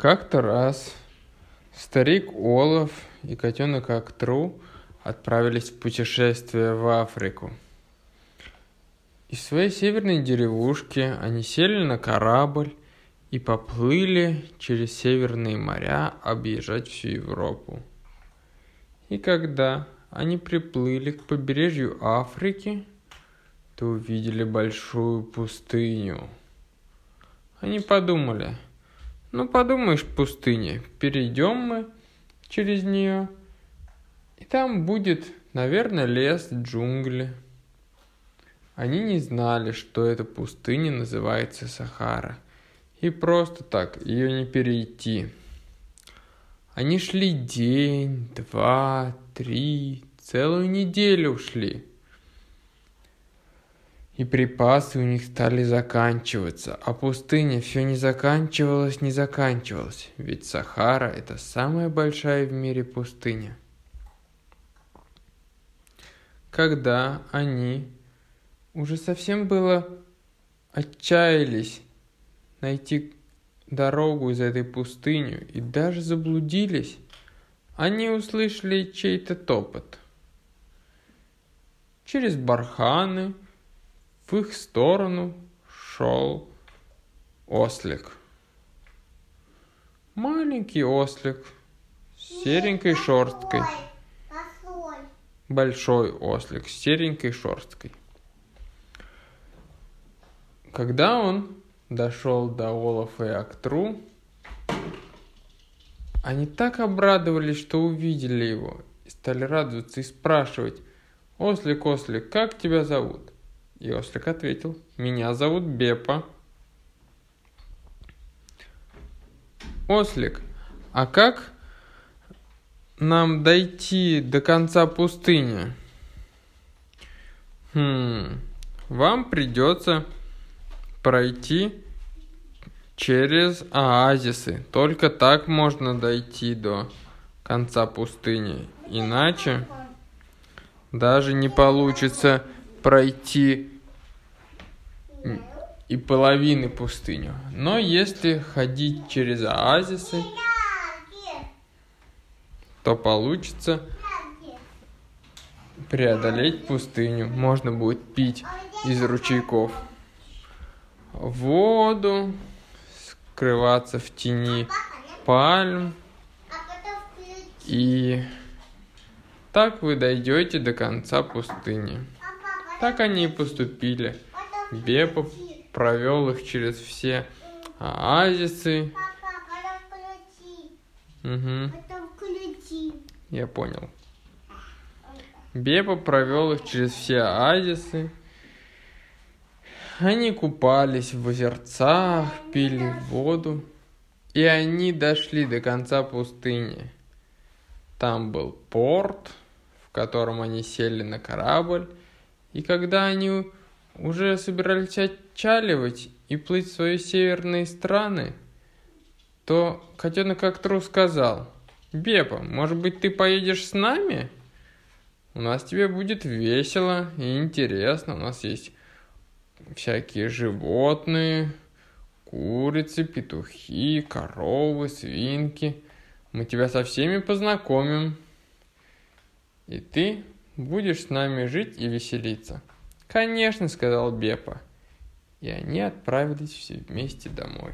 Как-то раз старик Олаф и котенок Актру отправились в путешествие в Африку. Из своей северной деревушки они сели на корабль и поплыли через северные моря объезжать всю Европу. И когда они приплыли к побережью Африки, то увидели большую пустыню. Они подумали – ну, подумаешь, пустыня. Перейдем мы через нее, и там будет, наверное, лес, джунгли. Они не знали, что эта пустыня называется Сахара. И просто так ее не перейти. Они шли день, два, три, целую неделю ушли и припасы у них стали заканчиваться, а пустыня все не заканчивалась, не заканчивалась, ведь Сахара – это самая большая в мире пустыня. Когда они уже совсем было отчаялись найти дорогу из этой пустыни и даже заблудились, они услышали чей-то топот. Через барханы – в их сторону шел ослик. Маленький ослик с серенькой шерсткой. Большой ослик с серенькой шерсткой. Когда он дошел до Олафа и Актру, они так обрадовались, что увидели его, и стали радоваться и спрашивать, «Ослик, ослик, как тебя зовут?» И ослик ответил, меня зовут Бепа. Ослик, а как нам дойти до конца пустыни? Хм, вам придется пройти через оазисы. Только так можно дойти до конца пустыни. Иначе даже не получится пройти и половины пустыню. Но если ходить через оазисы, то получится преодолеть пустыню. Можно будет пить из ручейков воду, скрываться в тени пальм. И так вы дойдете до конца пустыни. Так они и поступили. Бепа провел их через все оазисы. Угу. Я понял. Бепа провел их через все оазисы. Они купались в озерцах, пили воду. И они дошли до конца пустыни. Там был порт, в котором они сели на корабль. И когда они уже собирались отчаливать и плыть в свои северные страны, то котенок как трус сказал, «Бепа, может быть, ты поедешь с нами? У нас тебе будет весело и интересно. У нас есть всякие животные, курицы, петухи, коровы, свинки. Мы тебя со всеми познакомим. И ты будешь с нами жить и веселиться. «Конечно», — сказал Бепа. И они отправились все вместе домой.